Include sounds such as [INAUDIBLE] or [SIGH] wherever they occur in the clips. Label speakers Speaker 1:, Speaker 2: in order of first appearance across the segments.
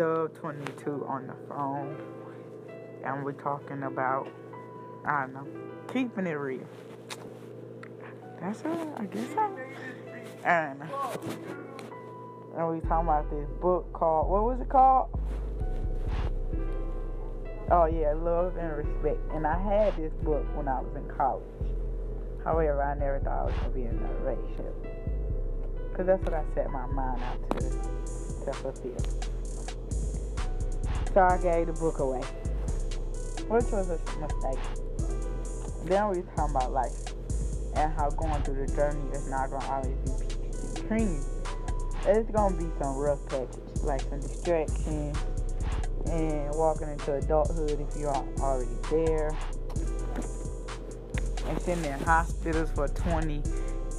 Speaker 1: Dub 22 on the phone. And we're talking about, I don't know, keeping it real. That's it, I guess so. And, and we talking about this book called, what was it called? Oh yeah, Love and Respect. And I had this book when I was in college. However, I never thought I was gonna be in a relationship. Cause that's what I set my mind out to to fulfill. I gave the book away. Which was a mistake. Then we talking about life and how going through the journey is not gonna always be peaches and cream. It's gonna be some rough patches, like some distractions and walking into adulthood if you aren't already there. And sitting in hospitals for 20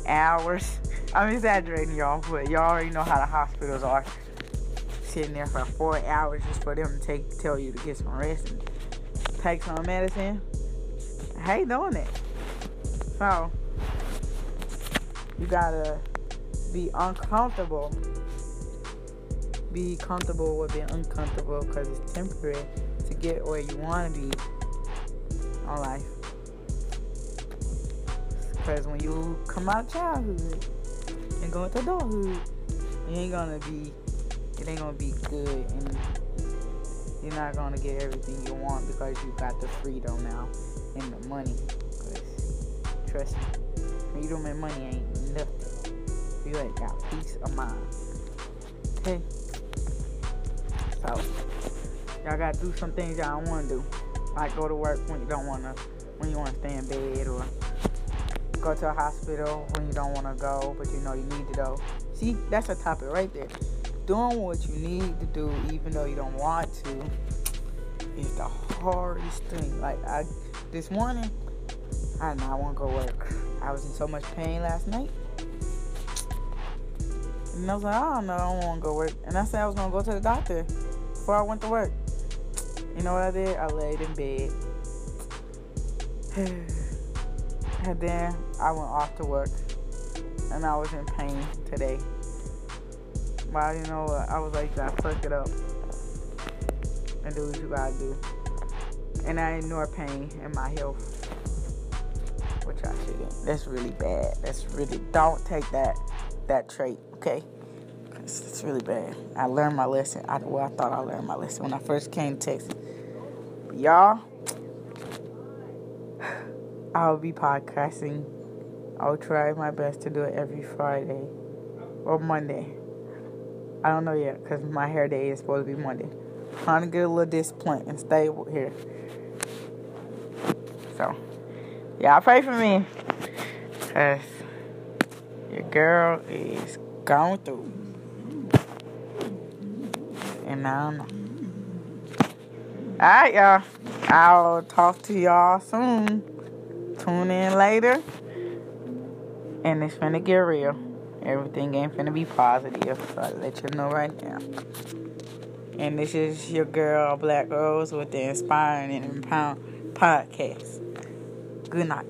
Speaker 1: hours. I'm exaggerating, y'all, but y'all already know how the hospitals are. Sitting there for four hours just for them to take tell you to get some rest and take some medicine. I hate doing that. So you gotta be uncomfortable be comfortable with being uncomfortable because it's temporary to get where you want to be on life. Because when you come out of childhood and go into adulthood, you ain't gonna be, it ain't gonna be good, and you're not gonna get everything you want because you got the freedom now and the money. Cause trust me, freedom and money ain't nothing. You ain't got peace of mind. Okay. So y'all gotta do some things y'all don't wanna do. Like go to work when you don't wanna when you wanna stay in bed or go to a hospital when you don't wanna go but you know you need to go. See, that's a topic right there. Doing what you need to do even though you don't want to is the hardest thing. Like I this morning I did not want to go work. I was in so much pain last night. And I was like, oh, I don't know, I don't want to go work. And I said I was to go to the doctor before I went to work. You know what I did? I laid in bed. [SIGHS] and then I went off to work. And I was in pain today. But you know what? I was like, you gotta it up. And do what you gotta do. And I ignore pain and my health. Which I shouldn't. That's really bad. That's really don't take that that trait, okay? It's, it's really bad. I learned my lesson. I, well, I thought I learned my lesson when I first came to Texas. Y'all, [SIGHS] I'll be podcasting. I'll try my best to do it every Friday or Monday. I don't know yet because my hair day is supposed to be Monday. Trying to get a little discipline and stay here. So, y'all pray for me. Because your girl is going through and I don't know. Alright, y'all. I'll talk to y'all soon. Tune in later. And it's gonna get real. Everything ain't finna be positive. So I'll let you know right now. And this is your girl, Black Rose, with the Inspiring and Podcast. Good night.